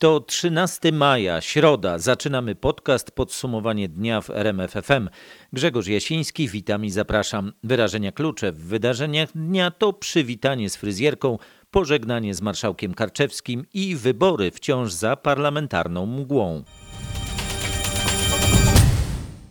To 13 maja, środa. Zaczynamy podcast Podsumowanie dnia w RMFFM. Grzegorz Jasiński, witam i zapraszam. Wyrażenia klucze w wydarzeniach dnia to przywitanie z fryzjerką, pożegnanie z marszałkiem Karczewskim i wybory wciąż za parlamentarną mgłą.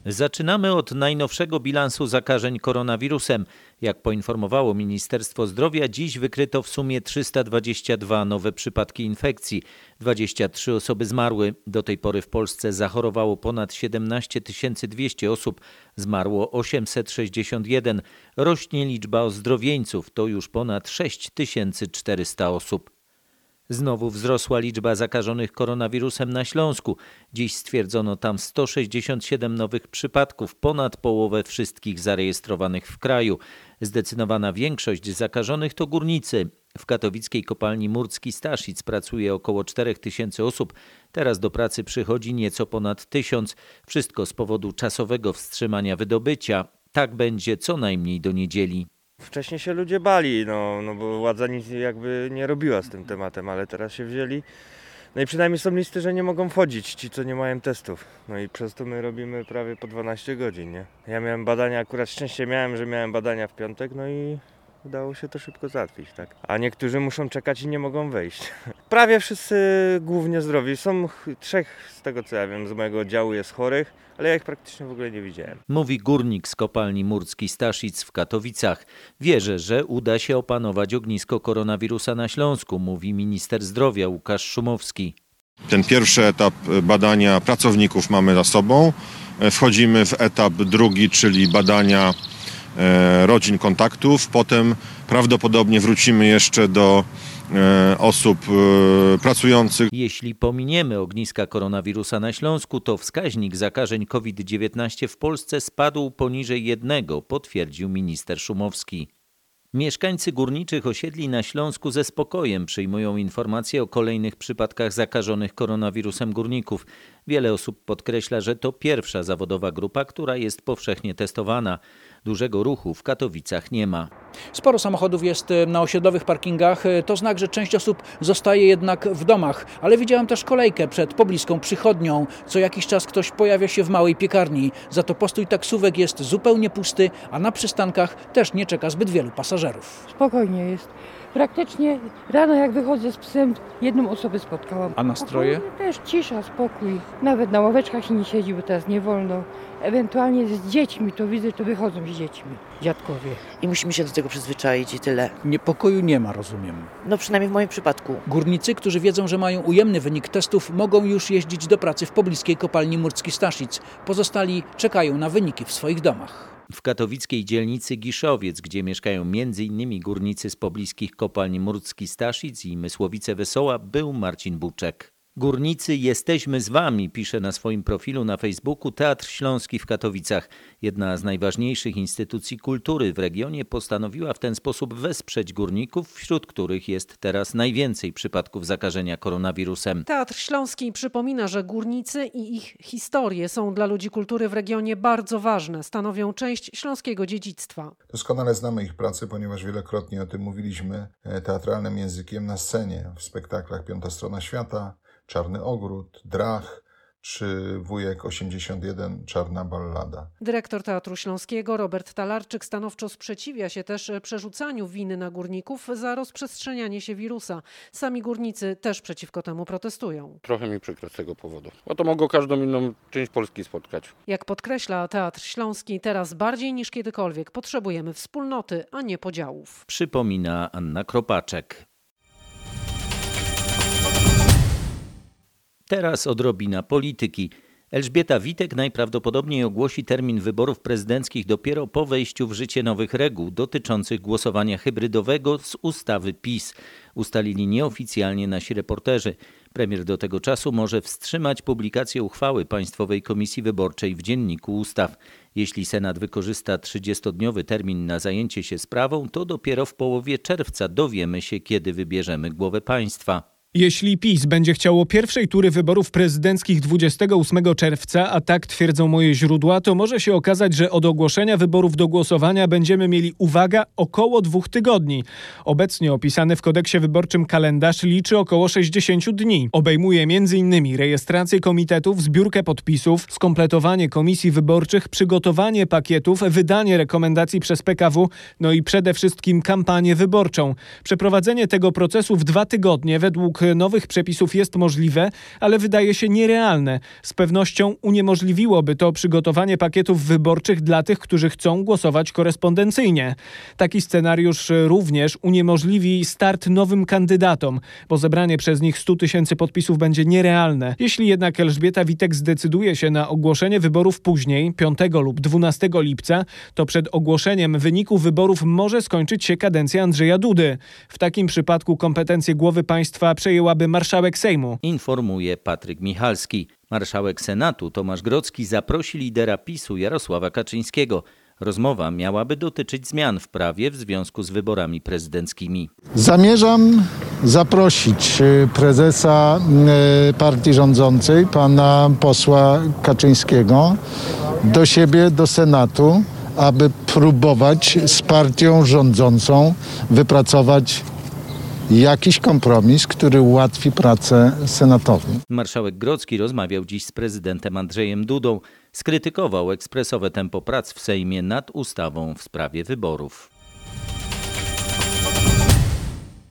Zaczynamy od najnowszego bilansu zakażeń koronawirusem. Jak poinformowało Ministerstwo Zdrowia, dziś wykryto w sumie 322 nowe przypadki infekcji. 23 osoby zmarły. Do tej pory w Polsce zachorowało ponad 17 200 osób, zmarło 861. Rośnie liczba ozdrowieńców, to już ponad 6400 osób. Znowu wzrosła liczba zakażonych koronawirusem na Śląsku. Dziś stwierdzono tam 167 nowych przypadków, ponad połowę wszystkich zarejestrowanych w kraju. Zdecydowana większość zakażonych to górnicy. W katowickiej kopalni Murcki Staszic pracuje około 4 tysięcy osób. Teraz do pracy przychodzi nieco ponad tysiąc. Wszystko z powodu czasowego wstrzymania wydobycia. Tak będzie co najmniej do niedzieli. Wcześniej się ludzie bali, no, no bo władza nic jakby nie robiła z tym tematem, ale teraz się wzięli. No i przynajmniej są listy, że nie mogą wchodzić ci, co nie mają testów. No i przez to my robimy prawie po 12 godzin, nie? Ja miałem badania, akurat szczęście miałem, że miałem badania w piątek, no i udało się to szybko załatwić, tak? A niektórzy muszą czekać i nie mogą wejść. Prawie wszyscy głównie zdrowi. Są ch- trzech, z tego co ja wiem, z mojego oddziału jest chorych, ale ja ich praktycznie w ogóle nie widziałem. Mówi górnik z kopalni Murcki Staszic w Katowicach. Wierzę, że uda się opanować ognisko koronawirusa na Śląsku, mówi minister zdrowia Łukasz Szumowski. Ten pierwszy etap badania pracowników mamy za sobą. E, Wchodzimy w etap drugi, czyli badania e, rodzin kontaktów. Potem prawdopodobnie wrócimy jeszcze do e, osób e, pracujących. Jeśli pominiemy ogniska koronawirusa na Śląsku, to wskaźnik zakażeń COVID-19 w Polsce spadł poniżej jednego, potwierdził minister Szumowski. Mieszkańcy górniczych osiedli na Śląsku ze spokojem przyjmują informacje o kolejnych przypadkach zakażonych koronawirusem górników. Wiele osób podkreśla, że to pierwsza zawodowa grupa, która jest powszechnie testowana. Dużego ruchu w Katowicach nie ma. Sporo samochodów jest e, na osiedlowych parkingach. E, To znak, że część osób zostaje jednak w domach. Ale widziałem też kolejkę przed pobliską przychodnią. Co jakiś czas ktoś pojawia się w małej piekarni. Za to postój taksówek jest zupełnie pusty, a na przystankach też nie czeka zbyt wielu pasażerów. Spokojnie jest. Praktycznie rano jak wychodzę z psem, jedną osobę spotkałam. A nastroje? Ogólnie Też cisza, spokój. Nawet na ławeczkach się nie siedzi, bo teraz nie wolno. Ewentualnie z dziećmi, to widzę, to wychodzą z dziećmi, dziadkowie. i musimy się do tego przyzwyczaić i tyle. Niepokoju nie ma, rozumiem. No przynajmniej w moim przypadku. Górnicy, którzy wiedzą, że mają ujemny wynik testów, mogą już jeździć do pracy w pobliskiej kopalni Murcki Staszic. Pozostali czekają na wyniki w swoich domach. W katowickiej dzielnicy Giszowiec, gdzie mieszkają m.in. górnicy z pobliskich kopalni Murcki Staszic i Mysłowice Wesoła, był Marcin Buczek. Górnicy, jesteśmy z wami, pisze na swoim profilu na Facebooku Teatr Śląski w Katowicach. Jedna z najważniejszych instytucji kultury w regionie postanowiła w ten sposób wesprzeć górników, wśród których jest teraz najwięcej przypadków zakażenia koronawirusem. Teatr Śląski przypomina, że górnicy i ich historie są dla ludzi kultury w regionie bardzo ważne, stanowią część śląskiego dziedzictwa. Doskonale znamy ich pracę, ponieważ wielokrotnie o tym mówiliśmy e, teatralnym językiem na scenie, w spektaklach Piąta Strona Świata, Czarny Ogród, Drach czy Wujek 81, Czarna Ballada. Dyrektor Teatru Śląskiego Robert Talarczyk stanowczo sprzeciwia się też przerzucaniu winy na górników za rozprzestrzenianie się wirusa. Sami górnicy też przeciwko temu protestują. Trochę mi przykro z tego powodu, bo to mogło każdą inną część Polski spotkać. Jak podkreśla Teatr Śląski, teraz bardziej niż kiedykolwiek potrzebujemy wspólnoty, a nie podziałów. Przypomina Anna Kropaczek. Teraz odrobina polityki. Elżbieta Witek najprawdopodobniej ogłosi termin wyborów prezydenckich dopiero po wejściu w życie nowych reguł dotyczących głosowania hybrydowego z ustawy PiS. Ustalili nieoficjalnie nasi reporterzy. Premier do tego czasu może wstrzymać publikację uchwały Państwowej Komisji Wyborczej w Dzienniku Ustaw. Jeśli Senat wykorzysta 30-dniowy termin na zajęcie się sprawą, to dopiero w połowie czerwca dowiemy się, kiedy wybierzemy głowę państwa. Jeśli PiS będzie chciało pierwszej tury wyborów prezydenckich 28 czerwca, a tak twierdzą moje źródła, to może się okazać, że od ogłoszenia wyborów do głosowania będziemy mieli, uwaga, około dwóch tygodni. Obecnie opisany w kodeksie wyborczym kalendarz liczy około 60 dni. Obejmuje m.in. rejestrację komitetów, zbiórkę podpisów, skompletowanie komisji wyborczych, przygotowanie pakietów, wydanie rekomendacji przez PKW, no i przede wszystkim kampanię wyborczą. Przeprowadzenie tego procesu w dwa tygodnie według nowych przepisów jest możliwe, ale wydaje się nierealne. Z pewnością uniemożliwiłoby to przygotowanie pakietów wyborczych dla tych, którzy chcą głosować korespondencyjnie. Taki scenariusz również uniemożliwi start nowym kandydatom, bo zebranie przez nich 100 tysięcy podpisów będzie nierealne. Jeśli jednak Elżbieta Witek zdecyduje się na ogłoszenie wyborów później, 5 lub 12 lipca, to przed ogłoszeniem wyniku wyborów może skończyć się kadencja Andrzeja Dudy. W takim przypadku kompetencje głowy państwa przejęłaby marszałek Sejmu. Informuje Patryk Michalski. Marszałek Senatu Tomasz Grocki zaprosi lidera PiSu Jarosława Kaczyńskiego. Rozmowa miałaby dotyczyć zmian w prawie w związku z wyborami prezydenckimi. Zamierzam zaprosić y, prezesa y, partii rządzącej, pana posła Kaczyńskiego, do siebie, do Senatu, aby próbować z partią rządzącą wypracować jakiś kompromis, który ułatwi pracę Senatowi. Marszałek Grocki rozmawiał dziś z prezydentem Andrzejem Dudą. Skrytykował ekspresowe tempo prac w Sejmie nad ustawą w sprawie wyborów.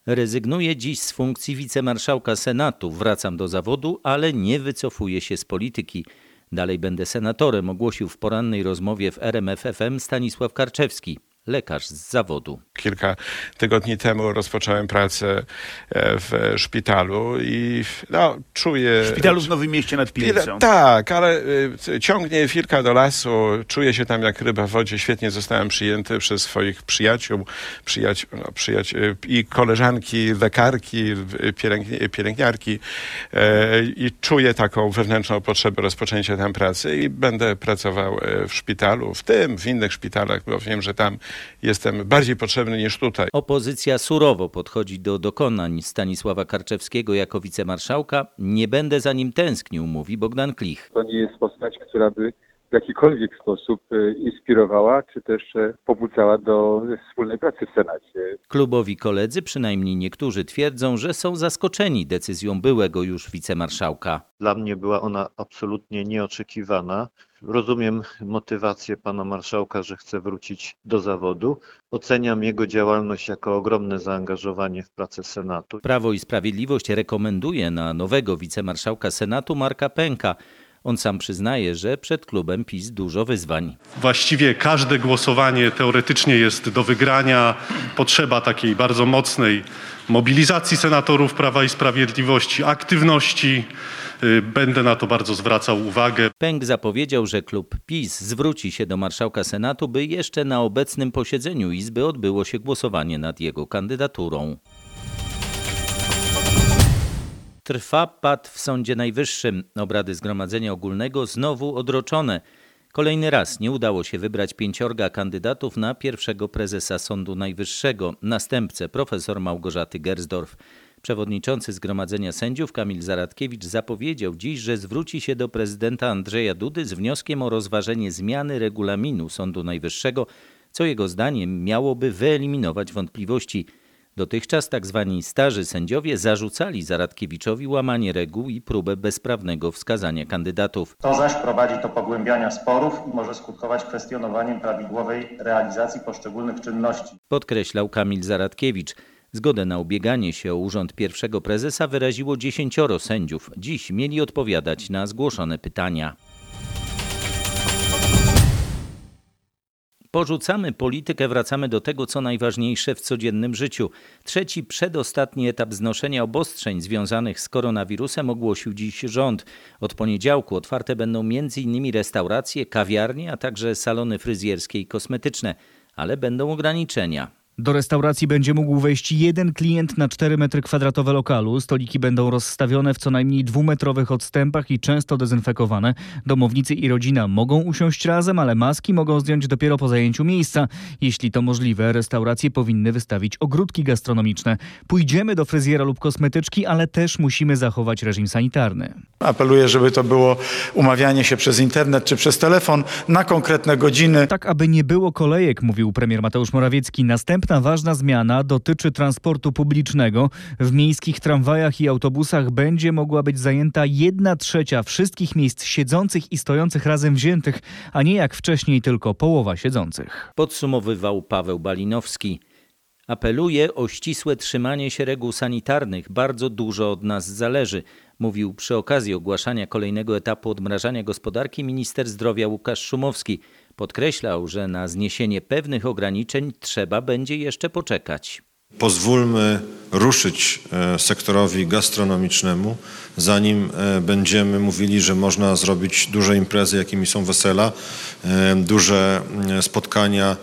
Rezygnuję dziś z funkcji wicemarszałka Senatu. Wracam do zawodu, ale nie wycofuję się z polityki. Dalej będę senatorem, ogłosił w porannej rozmowie w RMF FM Stanisław Karczewski lekarz z zawodu. Kilka tygodni temu rozpocząłem pracę e, w szpitalu i no, czuję... W szpitalu w Nowym Mieście nad Pilicą. Tak, ale e, ciągnie Filka do lasu, czuję się tam jak ryba w wodzie. Świetnie zostałem przyjęty przez swoich przyjaciół, przyjaciół, no, przyjaciół i koleżanki, lekarki, pielęgni, pielęgniarki e, i czuję taką wewnętrzną potrzebę rozpoczęcia tam pracy i będę pracował w szpitalu, w tym, w innych szpitalach, bo wiem, że tam jestem bardziej potrzebny niż tutaj. Opozycja surowo podchodzi do dokonań Stanisława Karczewskiego jako wicemarszałka. Nie będę za nim tęsknił, mówi Bogdan Klich. To nie jest postać, która by w jakikolwiek sposób e, inspirowała, czy też e, pobudzała do wspólnej pracy w Senacie. Klubowi koledzy, przynajmniej niektórzy, twierdzą, że są zaskoczeni decyzją byłego już wicemarszałka. Dla mnie była ona absolutnie nieoczekiwana. Rozumiem motywację pana marszałka, że chce wrócić do zawodu. Oceniam jego działalność jako ogromne zaangażowanie w pracę Senatu. Prawo i Sprawiedliwość rekomenduje na nowego wicemarszałka Senatu Marka Pęka. On sam przyznaje, że przed klubem PiS dużo wyzwań. Właściwie każde głosowanie teoretycznie jest do wygrania. Potrzeba takiej bardzo mocnej mobilizacji senatorów Prawa i Sprawiedliwości, aktywności. Y, będę na to bardzo zwracał uwagę. Pęk zapowiedział, że klub PiS zwróci się do marszałka Senatu, by jeszcze na obecnym posiedzeniu Izby odbyło się głosowanie nad jego kandydaturą. Trwa pad w Sądzie Najwyższym. Obrady Zgromadzenia Ogólnego znowu odroczone. Kolejny raz nie udało się wybrać pięciorga kandydatów na pierwszego prezesa Sądu Najwyższego, następcę profesor Małgorzaty Gersdorf. Przewodniczący Zgromadzenia Sędziów Kamil Zaradkiewicz zapowiedział dziś, że zwróci się do prezydenta Andrzeja Dudy z wnioskiem o rozważenie zmiany regulaminu Sądu Najwyższego, co jego zdaniem miałoby wyeliminować wątpliwości. Dotychczas tzw. Tak starzy sędziowie zarzucali Zaradkiewiczowi łamanie reguł i próbę bezprawnego wskazania kandydatów. To zaś prowadzi do pogłębiania sporów i może skutkować kwestionowaniem prawidłowej realizacji poszczególnych czynności. Podkreślał Kamil Zaradkiewicz. Zgodę na ubieganie się o urząd pierwszego prezesa wyraziło dziesięcioro sędziów. Dziś mieli odpowiadać na zgłoszone pytania. Porzucamy politykę, wracamy do tego, co najważniejsze w codziennym życiu. Trzeci, przedostatni etap znoszenia obostrzeń związanych z koronawirusem ogłosił dziś rząd. Od poniedziałku otwarte będą m.in. restauracje, kawiarnie, a także salony fryzjerskie i kosmetyczne, ale będą ograniczenia. Do restauracji będzie mógł wejść jeden klient na 4 metry kwadratowe lokalu. Stoliki będą rozstawione w co najmniej dwumetrowych odstępach i często dezynfekowane. Domownicy i rodzina mogą usiąść razem, ale maski mogą zdjąć dopiero po zajęciu miejsca. Jeśli to możliwe, restauracje powinny wystawić ogródki gastronomiczne. Pójdziemy do fryzjera lub kosmetyczki, ale też musimy zachować reżim sanitarny. Apeluję, żeby to było umawianie się przez internet czy przez telefon na konkretne godziny. Tak, aby nie było kolejek, mówił premier Mateusz Morawiecki. Następna ważna zmiana dotyczy transportu publicznego. W miejskich tramwajach i autobusach będzie mogła być zajęta jedna trzecia wszystkich miejsc siedzących i stojących razem wziętych, a nie jak wcześniej tylko połowa siedzących. Podsumowywał Paweł Balinowski. Apeluje o ścisłe trzymanie się reguł sanitarnych. Bardzo dużo od nas zależy, mówił przy okazji ogłaszania kolejnego etapu odmrażania gospodarki minister zdrowia Łukasz Szumowski. Podkreślał, że na zniesienie pewnych ograniczeń trzeba będzie jeszcze poczekać. Pozwólmy ruszyć e, sektorowi gastronomicznemu, zanim e, będziemy mówili, że można zrobić duże imprezy, jakimi są wesela, e, duże spotkania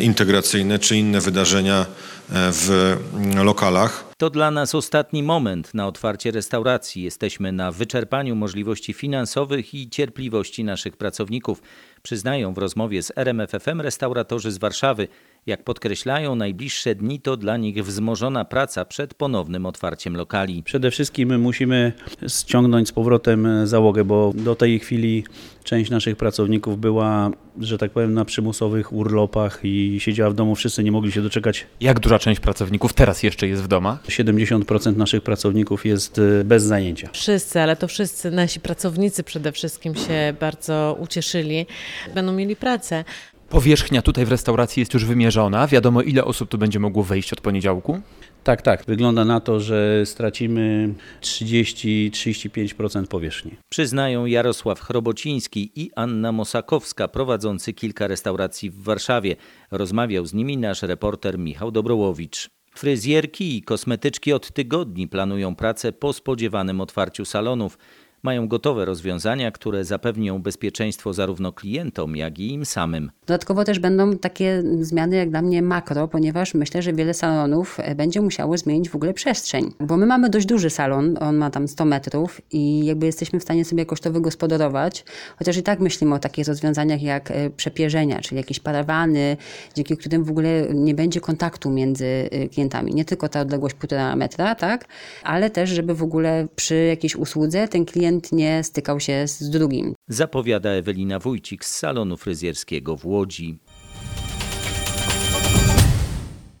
integracyjne czy inne wydarzenia w lokalach. To dla nas ostatni moment na otwarcie restauracji. Jesteśmy na wyczerpaniu możliwości finansowych i cierpliwości naszych pracowników, przyznają w rozmowie z RMFFM restauratorzy z Warszawy. Jak podkreślają, najbliższe dni to dla nich wzmożona praca przed ponownym otwarciem lokali. Przede wszystkim musimy ściągnąć z powrotem załogę, bo do tej chwili część naszych pracowników była, że tak powiem, na przymusowych urlopach i siedziała w domu. Wszyscy nie mogli się doczekać. Jak duża część pracowników teraz jeszcze jest w domach? 70% naszych pracowników jest y, bez zajęcia. Wszyscy, ale to wszyscy nasi pracownicy przede wszystkim się bardzo ucieszyli. Będą mieli pracę. Powierzchnia tutaj w restauracji jest już wymierzona. Wiadomo, ile osób tu będzie mogło wejść od poniedziałku? Tak, tak. Wygląda na to, że stracimy 30-35% powierzchni. Przyznają Jarosław Chrobociński i Anna Mosakowska, prowadzący kilka restauracji w Warszawie. Rozmawiał z nimi nasz reporter Michał Dobrołowicz. Fryzjerki i kosmetyczki od tygodni planują pracę po spodziewanym otwarciu salonów mają gotowe rozwiązania, które zapewnią bezpieczeństwo zarówno klientom, jak i im samym. Dodatkowo też będą takie zmiany jak dla mnie makro, ponieważ myślę, że wiele salonów e, będzie musiało zmienić w ogóle przestrzeń. Bo my mamy dość duży salon, on ma tam 100 metrów i jakby jesteśmy w stanie sobie jakoś to wygospodarować, chociaż i tak myślimy o takich rozwiązaniach jak e, przepierzenia, czyli jakieś parawany, dzięki którym w ogóle nie będzie kontaktu między e, klientami. Nie tylko ta odległość półtora metra, tak, ale też, żeby w ogóle przy jakiejś usłudze ten klient klient nie stykał się z drugim. Zapowiada Ewelina Wójcik z salonu fryzjerskiego w Łodzi.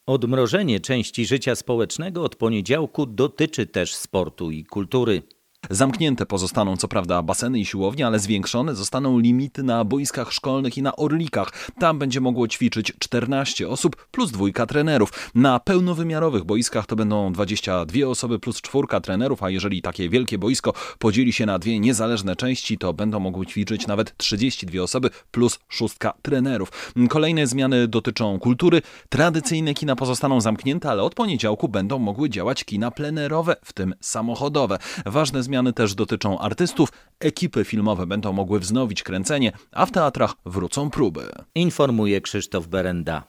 Odmrożenie części życia społecznego od poniedziałku dotyczy też sportu i kultury. Zamknięte pozostaną co prawda baseny i siłownie, ale zwiększone zostaną limity na boiskach szkolnych i na orlikach. Tam będzie mogło ćwiczyć 14 osób plus dwójka trenerów. Na pełnowymiarowych boiskach to będą 22 osoby plus czwórka trenerów, a jeżeli takie wielkie boisko podzieli się na dwie niezależne części, to będą mogły ćwiczyć nawet 32 osoby plus szóstka trenerów. Kolejne zmiany dotyczą kultury. Tradycyjne kina pozostaną zamknięte, ale od poniedziałku będą mogły działać kina plenerowe, w tym samochodowe. Ważne zmiany też dotyczą artystów. Ekipy filmowe będą mogły wznowić kręcenie, a w teatrach wrócą próby. Informuje Krzysztof Berenda.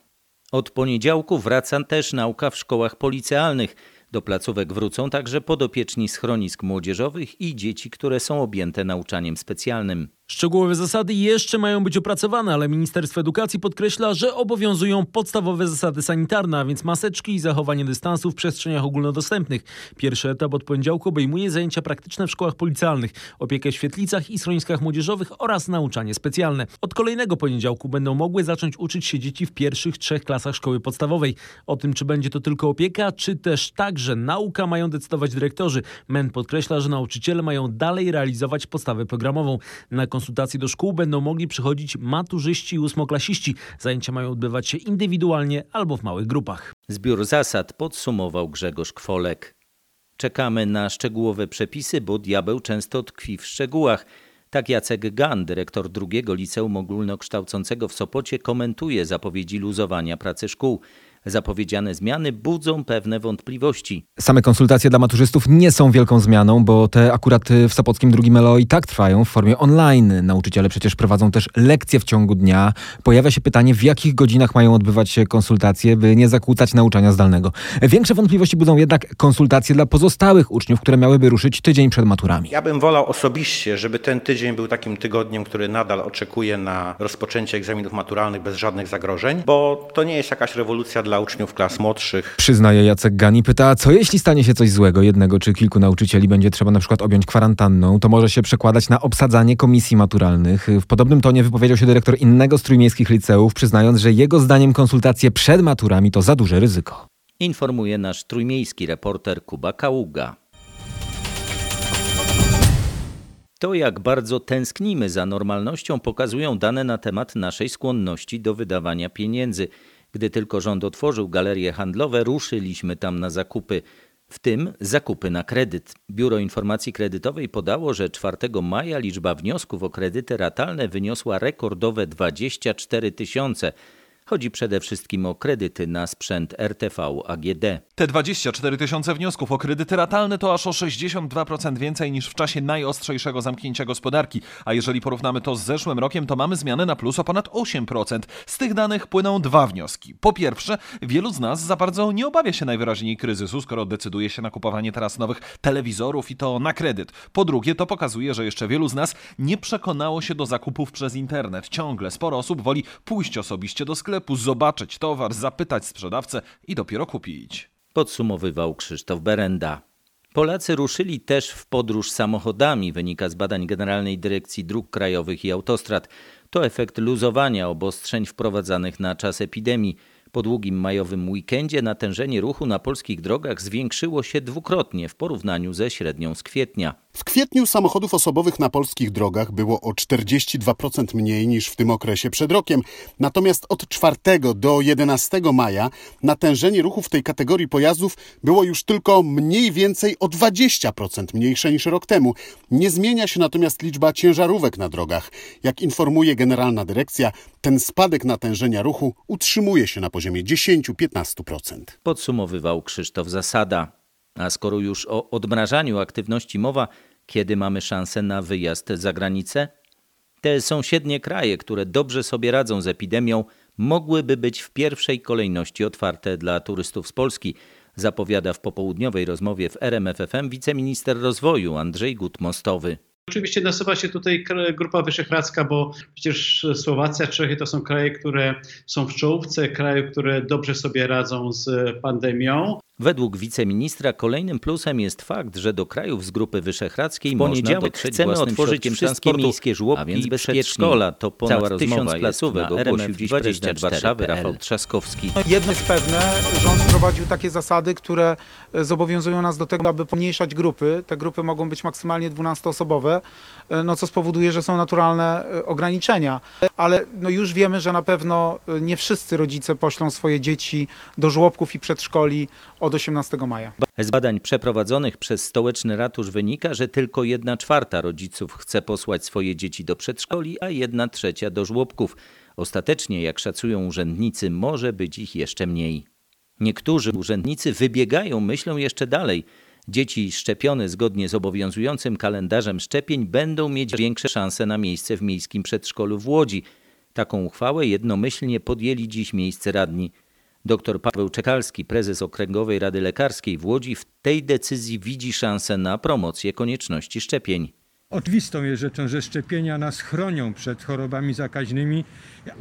Od poniedziałku wraca też nauka w szkołach policealnych. Do placówek wrócą także podopieczni schronisk młodzieżowych i dzieci, które są objęte nauczaniem specjalnym. Szczegółowe zasady jeszcze mają być opracowane, ale Ministerstwo Edukacji podkreśla, że obowiązują podstawowe zasady sanitarne, a więc maseczki i zachowanie dystansu w przestrzeniach ogólnodostępnych. Pierwszy etap od poniedziałku obejmuje zajęcia praktyczne w szkołach policjalnych, opiekę w świetlicach i schroniskach młodzieżowych oraz nauczanie specjalne. Od kolejnego poniedziałku będą mogły zacząć uczyć się dzieci w pierwszych trzech klasach szkoły podstawowej. O tym, czy będzie to tylko opieka, czy też także nauka, mają decydować dyrektorzy. MEN podkreśla, że nauczyciele mają dalej realizować podstawę programową. Na konsultacji do szkół będą mogli przychodzić maturzyści i ósmoklasiści. Zajęcia mają odbywać się indywidualnie albo w małych grupach. Zbiór zasad podsumował Grzegorz Kwolek. Czekamy na szczegółowe przepisy, bo diabeł często tkwi w szczegółach. Tak Jacek Gan, dyrektor drugiego liceum ogólnokształcącego w Sopocie, komentuje zapowiedzi luzowania pracy szkół. Zapowiedziane zmiany budzą pewne wątpliwości. Same konsultacje dla maturzystów nie są wielką zmianą, bo te akurat w Sopockim drugim ELO i tak trwają w formie online. Nauczyciele przecież prowadzą też lekcje w ciągu dnia. Pojawia się pytanie, w jakich godzinach mają odbywać się konsultacje, by nie zakłócać nauczania zdalnego. Większe wątpliwości budzą jednak konsultacje dla pozostałych uczniów, które miałyby ruszyć tydzień przed maturami. Ja bym wolał osobiście, żeby ten tydzień był takim tygodniem, który nadal oczekuje na rozpoczęcie egzaminów maturalnych bez żadnych zagrożeń, bo to nie jest jakaś rewolucja dla uczniów klas młodszych. Przyznaje Jacek Gani, pyta, co jeśli stanie się coś złego? Jednego czy kilku nauczycieli będzie trzeba na przykład objąć kwarantanną, to może się przekładać na obsadzanie komisji maturalnych. W podobnym tonie wypowiedział się dyrektor innego z trójmiejskich liceów, przyznając, że jego zdaniem konsultacje przed maturami to za duże ryzyko. Informuje nasz trójmiejski reporter Kuba Kaługa. To, jak bardzo tęsknimy za normalnością, pokazują dane na temat naszej skłonności do wydawania pieniędzy. Gdy tylko rząd otworzył galerie handlowe, ruszyliśmy tam na zakupy, w tym zakupy na kredyt. Biuro Informacji Kredytowej podało, że 4 maja liczba wniosków o kredyty ratalne wyniosła rekordowe 24 tysiące. Chodzi przede wszystkim o kredyty na sprzęt RTV AGD. Te 24 tysiące wniosków o kredyty ratalne to aż o 62% więcej niż w czasie najostrzejszego zamknięcia gospodarki. A jeżeli porównamy to z zeszłym rokiem, to mamy zmianę na plus o ponad 8%. Z tych danych płyną dwa wnioski. Po pierwsze, wielu z nas za bardzo nie obawia się najwyraźniej kryzysu, skoro decyduje się na kupowanie teraz nowych telewizorów i to na kredyt. Po drugie, to pokazuje, że jeszcze wielu z nas nie przekonało się do zakupów przez internet. Ciągle sporo osób woli pójść osobiście do sklepu sklepu, zobaczyć towar, zapytać sprzedawcę i dopiero kupić. Podsumowywał Krzysztof Berenda. Polacy ruszyli też w podróż samochodami, wynika z badań Generalnej Dyrekcji Dróg Krajowych i Autostrad. To efekt luzowania obostrzeń wprowadzanych na czas epidemii. Po długim majowym weekendzie natężenie ruchu na polskich drogach zwiększyło się dwukrotnie w porównaniu ze średnią z kwietnia. W kwietniu samochodów osobowych na polskich drogach było o 42% mniej niż w tym okresie przed rokiem. Natomiast od 4 do 11 maja natężenie ruchu w tej kategorii pojazdów było już tylko mniej więcej o 20% mniejsze niż rok temu. Nie zmienia się natomiast liczba ciężarówek na drogach. Jak informuje Generalna Dyrekcja, ten spadek natężenia ruchu utrzymuje się na poziomie 10-15%. Podsumowywał Krzysztof Zasada. A skoro już o odmrażaniu aktywności mowa, kiedy mamy szansę na wyjazd za granicę? Te sąsiednie kraje, które dobrze sobie radzą z epidemią, mogłyby być w pierwszej kolejności otwarte dla turystów z Polski, zapowiada w popołudniowej rozmowie w RMFFM wiceminister rozwoju Andrzej Gut-Mostowy. Oczywiście nasuwa się tutaj Grupa Wyszehradzka, bo przecież Słowacja, Czechy to są kraje, które są w czołówce, kraje, które dobrze sobie radzą z pandemią. Według wiceministra kolejnym plusem jest fakt, że do krajów z Grupy Wyszehradzkiej w poniedziałek chcemy otworzyć wszystkie miejskie żłobki a więc bez przedszkola. To ponad tysiąc placówek ogłosił dziś prezydent Warszawy Rafał Trzaskowski. Jedno jest pewne, rząd wprowadził takie zasady, które zobowiązują nas do tego, aby pomniejszać grupy. Te grupy mogą być maksymalnie 12-osobowe, no co spowoduje, że są naturalne ograniczenia. Ale no już wiemy, że na pewno nie wszyscy rodzice poślą swoje dzieci do żłobków i przedszkoli od 18 maja. Z badań przeprowadzonych przez stołeczny ratusz wynika, że tylko jedna czwarta rodziców chce posłać swoje dzieci do przedszkoli, a jedna trzecia do żłobków. Ostatecznie, jak szacują urzędnicy, może być ich jeszcze mniej. Niektórzy urzędnicy wybiegają myślą jeszcze dalej. Dzieci szczepione zgodnie z obowiązującym kalendarzem szczepień będą mieć większe szanse na miejsce w miejskim przedszkolu w Łodzi. Taką uchwałę jednomyślnie podjęli dziś miejsce radni. Dr Paweł Czekalski, prezes Okręgowej Rady Lekarskiej w Łodzi, w tej decyzji widzi szansę na promocję konieczności szczepień. Oczywistą jest rzeczą, że szczepienia nas chronią przed chorobami zakaźnymi,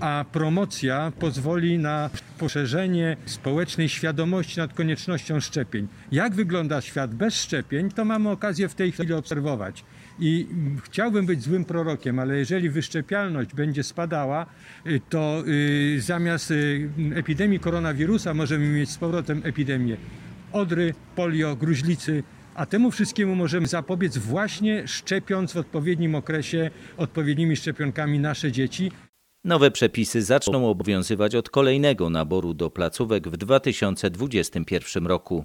a promocja pozwoli na poszerzenie społecznej świadomości nad koniecznością szczepień. Jak wygląda świat bez szczepień, to mamy okazję w tej chwili obserwować. I chciałbym być złym prorokiem, ale jeżeli wyszczepialność będzie spadała, to y, zamiast y, epidemii koronawirusa możemy mieć z powrotem epidemię odry, polio, gruźlicy, a temu wszystkiemu możemy zapobiec właśnie szczepiąc w odpowiednim okresie odpowiednimi szczepionkami nasze dzieci. Nowe przepisy zaczną obowiązywać od kolejnego naboru do placówek w 2021 roku.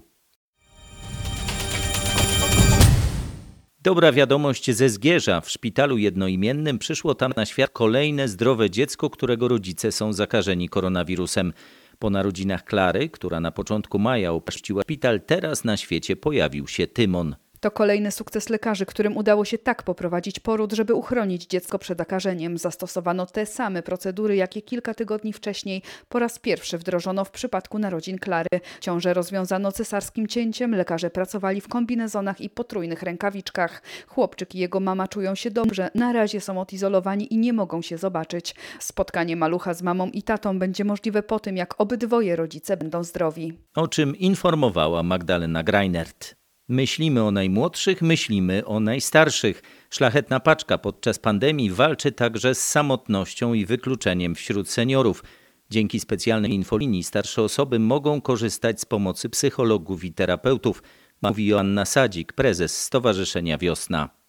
Dobra wiadomość ze Zgierza. W szpitalu jednoimiennym przyszło tam na świat kolejne zdrowe dziecko, którego rodzice są zakażeni koronawirusem. Po narodzinach Klary, która na początku maja opuściła szpital, teraz na świecie pojawił się Tymon. To kolejny sukces lekarzy, którym udało się tak poprowadzić poród, żeby uchronić dziecko przed zakażeniem. Zastosowano te same procedury, jakie kilka tygodni wcześniej po raz pierwszy wdrożono w przypadku narodzin Klary. Ciążę rozwiązano cesarskim cięciem, lekarze pracowali w kombinezonach i potrójnych rękawiczkach. Chłopczyk i jego mama czują się dobrze, na razie są odizolowani i nie mogą się zobaczyć. Spotkanie malucha z mamą i tatą będzie możliwe po tym, jak obydwoje rodzice będą zdrowi. O czym informowała Magdalena Greinert. Myślimy o najmłodszych, myślimy o najstarszych. Szlachetna paczka podczas pandemii walczy także z samotnością i wykluczeniem wśród seniorów. Dzięki specjalnej infolinii starsze osoby mogą korzystać z pomocy psychologów i terapeutów, mówi Joanna Sadzik, prezes Stowarzyszenia Wiosna.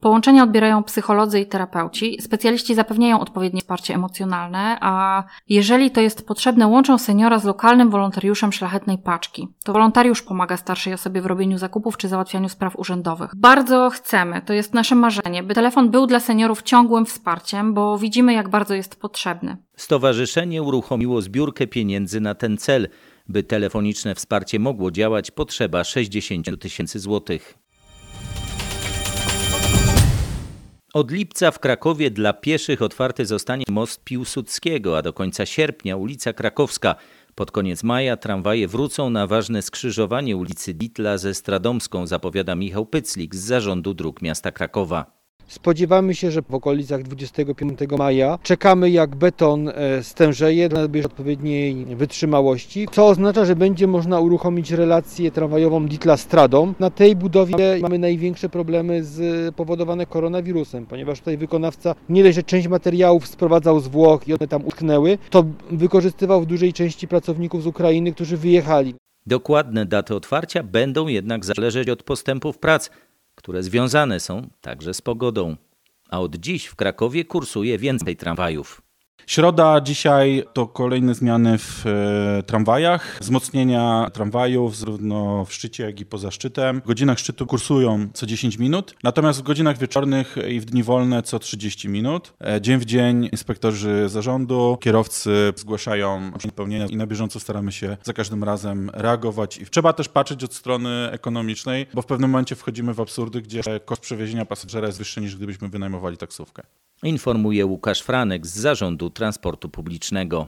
Połączenia odbierają psycholodzy i terapeuci. Specjaliści zapewniają odpowiednie wsparcie emocjonalne, a jeżeli to jest potrzebne, łączą seniora z lokalnym wolontariuszem szlachetnej paczki. To wolontariusz pomaga starszej osobie w robieniu zakupów czy załatwianiu spraw urzędowych. Bardzo chcemy, to jest nasze marzenie, by telefon był dla seniorów ciągłym wsparciem, bo widzimy, jak bardzo jest potrzebny. Stowarzyszenie uruchomiło zbiórkę pieniędzy na ten cel. By telefoniczne wsparcie mogło działać, potrzeba 60 tysięcy złotych. Od lipca w Krakowie dla pieszych otwarty zostanie most Piłsudskiego, a do końca sierpnia ulica Krakowska. Pod koniec maja tramwaje wrócą na ważne skrzyżowanie ulicy Ditla ze Stradomską, zapowiada Michał Pyclik z Zarządu Dróg Miasta Krakowa. Spodziewamy się, że w okolicach 25 maja czekamy jak beton stężeje, nabierze odpowiedniej wytrzymałości, co oznacza, że będzie można uruchomić relację tramwajową Ditla-Stradą. Na tej budowie mamy największe problemy z, powodowane koronawirusem, ponieważ tutaj wykonawca nie dość, że część materiałów sprowadzał z Włoch i one tam utknęły, to wykorzystywał w dużej części pracowników z Ukrainy, którzy wyjechali. Dokładne daty otwarcia będą jednak zależeć od postępów prac które związane są także z pogodą. A od dziś w Krakowie kursuje więcej tramwajów. Środa dzisiaj to kolejne zmiany w e, tramwajach, wzmocnienia tramwajów zarówno w szczycie, jak i poza szczytem. W godzinach szczytu kursują co 10 minut, natomiast w godzinach wieczornych i w dni wolne co 30 minut. E, dzień w dzień inspektorzy zarządu, kierowcy zgłaszają pełnienia i na bieżąco staramy się za każdym razem reagować. I trzeba też patrzeć od strony ekonomicznej, bo w pewnym momencie wchodzimy w absurdy, gdzie koszt przewiezienia pasażera jest wyższy niż gdybyśmy wynajmowali taksówkę. Informuje Łukasz Franek z Zarządu Transportu Publicznego.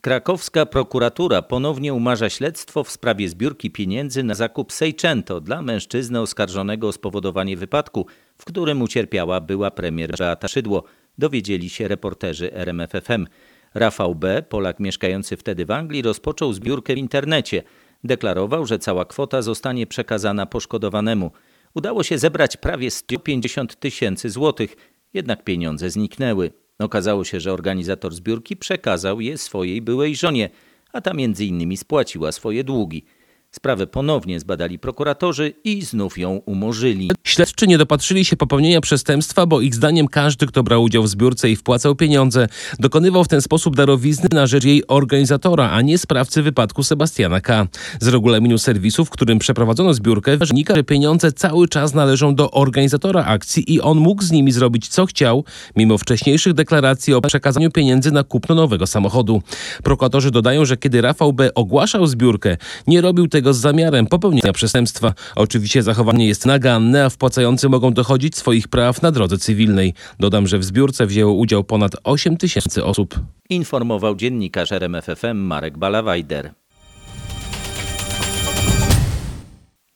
Krakowska prokuratura ponownie umarza śledztwo w sprawie zbiórki pieniędzy na zakup Seicento dla mężczyzny oskarżonego o spowodowanie wypadku, w którym ucierpiała była premier Beata Szydło, dowiedzieli się reporterzy RMFFM. Rafał B., Polak mieszkający wtedy w Anglii, rozpoczął zbiórkę w internecie. Deklarował, że cała kwota zostanie przekazana poszkodowanemu. Udało się zebrać prawie 150 tysięcy złotych, jednak pieniądze zniknęły. Okazało się, że organizator zbiórki przekazał je swojej byłej żonie, a ta między innymi spłaciła swoje długi. Sprawę ponownie zbadali prokuratorzy i znów ją umorzyli. Śledczy nie dopatrzyli się popełnienia przestępstwa, bo ich zdaniem każdy, kto brał udział w zbiórce i wpłacał pieniądze, dokonywał w ten sposób darowizny na rzecz jej organizatora, a nie sprawcy wypadku Sebastiana K. Z regulaminu serwisu, w którym przeprowadzono zbiórkę, wynika, że pieniądze cały czas należą do organizatora akcji i on mógł z nimi zrobić co chciał, mimo wcześniejszych deklaracji o przekazaniu pieniędzy na kupno nowego samochodu. Prokuratorzy dodają, że kiedy Rafał B. ogłaszał zbiórkę, nie robił tego z zamiarem popełnienia przestępstwa. Oczywiście zachowanie jest naganne, a wpłacający mogą dochodzić swoich praw na drodze cywilnej. Dodam, że w zbiórce wzięło udział ponad 8 tysięcy osób. Informował dziennikarz RMFFM Marek Balawajder.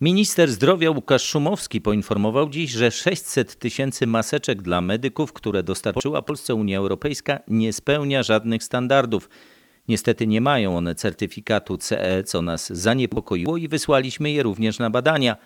Minister zdrowia Łukasz Szumowski poinformował dziś, że 600 tysięcy maseczek dla medyków, które dostarczyła Polsce Unia Europejska, nie spełnia żadnych standardów. Niestety nie mają one certyfikatu CE, co nas zaniepokoiło i wysłaliśmy je również na badania.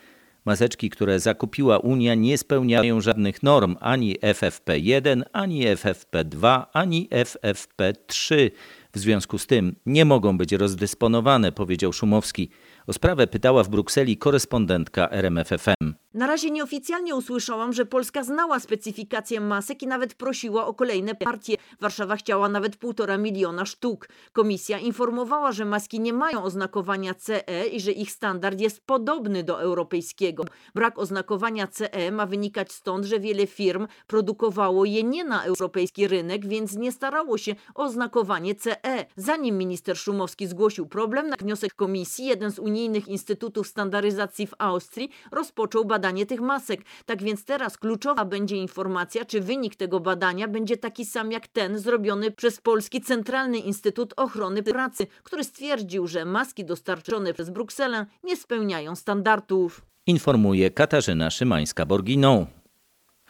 Maseczki, które zakupiła Unia, nie spełniają żadnych norm ani FFP1, ani FFP2, ani FFP3. W związku z tym nie mogą być rozdysponowane, powiedział Szumowski. O sprawę pytała w Brukseli korespondentka RMFFM. Na razie nieoficjalnie usłyszałam, że Polska znała specyfikację masek i nawet prosiła o kolejne partie. Warszawa chciała nawet półtora miliona sztuk. Komisja informowała, że maski nie mają oznakowania CE i że ich standard jest podobny do europejskiego. Brak oznakowania CE ma wynikać stąd, że wiele firm produkowało je nie na europejski rynek, więc nie starało się o oznakowanie CE. Zanim minister Szumowski zgłosił problem, na wniosek komisji jeden z unijnych instytutów standaryzacji w Austrii rozpoczął badanie tych masek. Tak więc teraz kluczowa będzie informacja, czy wynik tego badania będzie taki sam jak ten zrobiony przez Polski Centralny Instytut Ochrony Pracy, który stwierdził, że maski dostarczone przez Brukselę nie spełniają standardów. Informuje Katarzyna Szymańska-Borginą.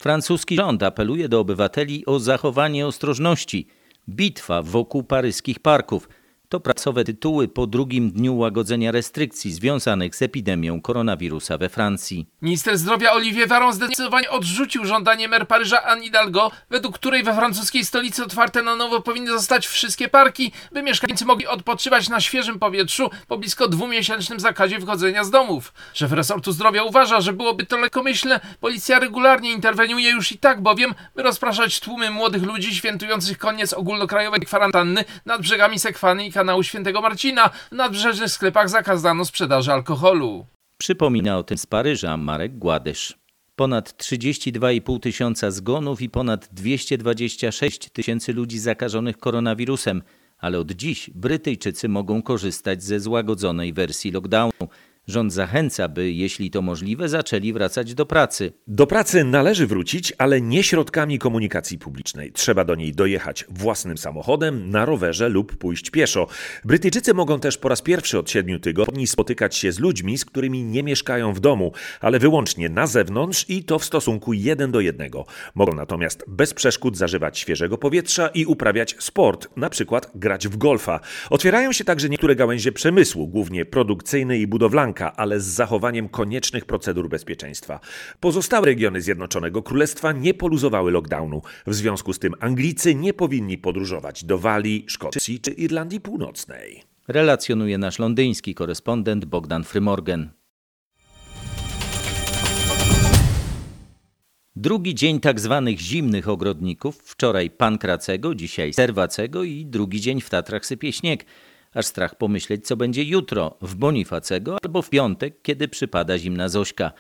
Francuski rząd apeluje do obywateli o zachowanie ostrożności. Bitwa wokół paryskich parków. To pracowe tytuły po drugim dniu łagodzenia restrykcji związanych z epidemią koronawirusa we Francji. Minister zdrowia Olivier Varon zdecydowanie odrzucił żądanie mer Paryża Anne Hidalgo, według której we francuskiej stolicy otwarte na nowo powinny zostać wszystkie parki, by mieszkańcy mogli odpoczywać na świeżym powietrzu po blisko dwumiesięcznym zakazie wychodzenia z domów. Szef resortu zdrowia uważa, że byłoby to lekkomyślne. Policja regularnie interweniuje już i tak bowiem, by rozpraszać tłumy młodych ludzi świętujących koniec ogólnokrajowej kwarantanny nad brzegami Sekwany i kanału Świętego Marcina. W nadbrzeżnych sklepach zakazano sprzedaży alkoholu. Przypomina o tym z Paryża Marek Gładysz. Ponad 32,5 tysiąca zgonów i ponad 226 tysięcy ludzi zakażonych koronawirusem, ale od dziś Brytyjczycy mogą korzystać ze złagodzonej wersji lockdownu. Rząd zachęca, by, jeśli to możliwe, zaczęli wracać do pracy. Do pracy należy wrócić, ale nie środkami komunikacji publicznej. Trzeba do niej dojechać własnym samochodem, na rowerze lub pójść pieszo. Brytyjczycy mogą też po raz pierwszy od siedmiu tygodni spotykać się z ludźmi, z którymi nie mieszkają w domu, ale wyłącznie na zewnątrz i to w stosunku jeden do jednego. Mogą natomiast bez przeszkód zażywać świeżego powietrza i uprawiać sport, na przykład grać w golfa. Otwierają się także niektóre gałęzie przemysłu, głównie produkcyjny i budowlanka ale z zachowaniem koniecznych procedur bezpieczeństwa. Pozostałe regiony Zjednoczonego Królestwa nie poluzowały lockdownu. W związku z tym Anglicy nie powinni podróżować do Walii, Szkocji czy Irlandii Północnej. Relacjonuje nasz londyński korespondent Bogdan Frymorgan. Drugi dzień tak zwanych zimnych ogrodników, wczoraj Pankracego, dzisiaj Serwacego i drugi dzień w Tatrach sypie śnieg. Aż strach pomyśleć, co będzie jutro, w Bonifacego albo w piątek, kiedy przypada zimna Zośka.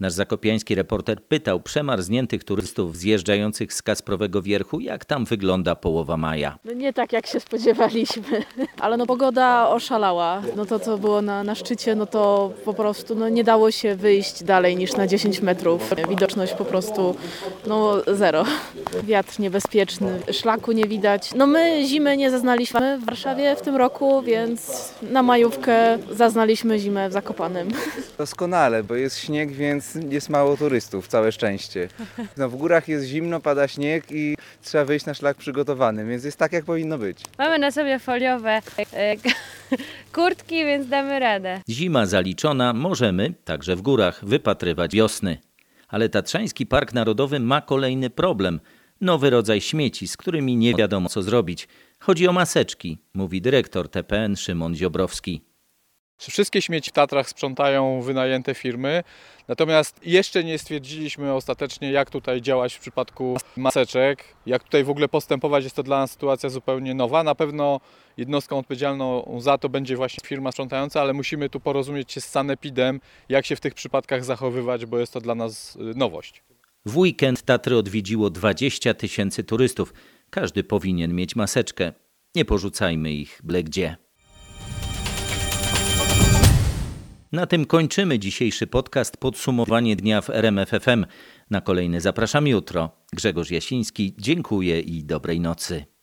Nasz zakopiański reporter pytał przemarzniętych turystów zjeżdżających z Kasprowego Wierchu, jak tam wygląda połowa maja. No nie tak, jak się spodziewaliśmy, ale no pogoda oszalała. No to, co było na, na szczycie, no to po prostu no nie dało się wyjść dalej niż na 10 metrów. Widoczność po prostu no zero. Wiatr niebezpieczny, szlaku nie widać. No my zimy nie zaznaliśmy w Warszawie w tym roku, więc na majówkę zaznaliśmy zimę w Zakopanem. Doskonale, bo jest śnieg, więc jest mało turystów, całe szczęście. No, w górach jest zimno, pada śnieg i trzeba wyjść na szlak przygotowany, więc jest tak, jak powinno być. Mamy na sobie foliowe e, kurtki, więc damy radę. Zima zaliczona, możemy, także w górach, wypatrywać wiosny. Ale Tatrzański Park Narodowy ma kolejny problem. Nowy rodzaj śmieci, z którymi nie wiadomo co zrobić. Chodzi o maseczki, mówi dyrektor TPN Szymon Ziobrowski. Wszystkie śmieci w Tatrach sprzątają wynajęte firmy, natomiast jeszcze nie stwierdziliśmy ostatecznie, jak tutaj działać w przypadku maseczek, jak tutaj w ogóle postępować. Jest to dla nas sytuacja zupełnie nowa. Na pewno jednostką odpowiedzialną za to będzie właśnie firma sprzątająca, ale musimy tu porozumieć się z Sanepidem, jak się w tych przypadkach zachowywać, bo jest to dla nas nowość. W weekend Tatry odwiedziło 20 tysięcy turystów. Każdy powinien mieć maseczkę. Nie porzucajmy ich byle gdzie. Na tym kończymy dzisiejszy podcast Podsumowanie dnia w RMFFM. Na kolejny zapraszam jutro. Grzegorz Jasiński, dziękuję i dobrej nocy.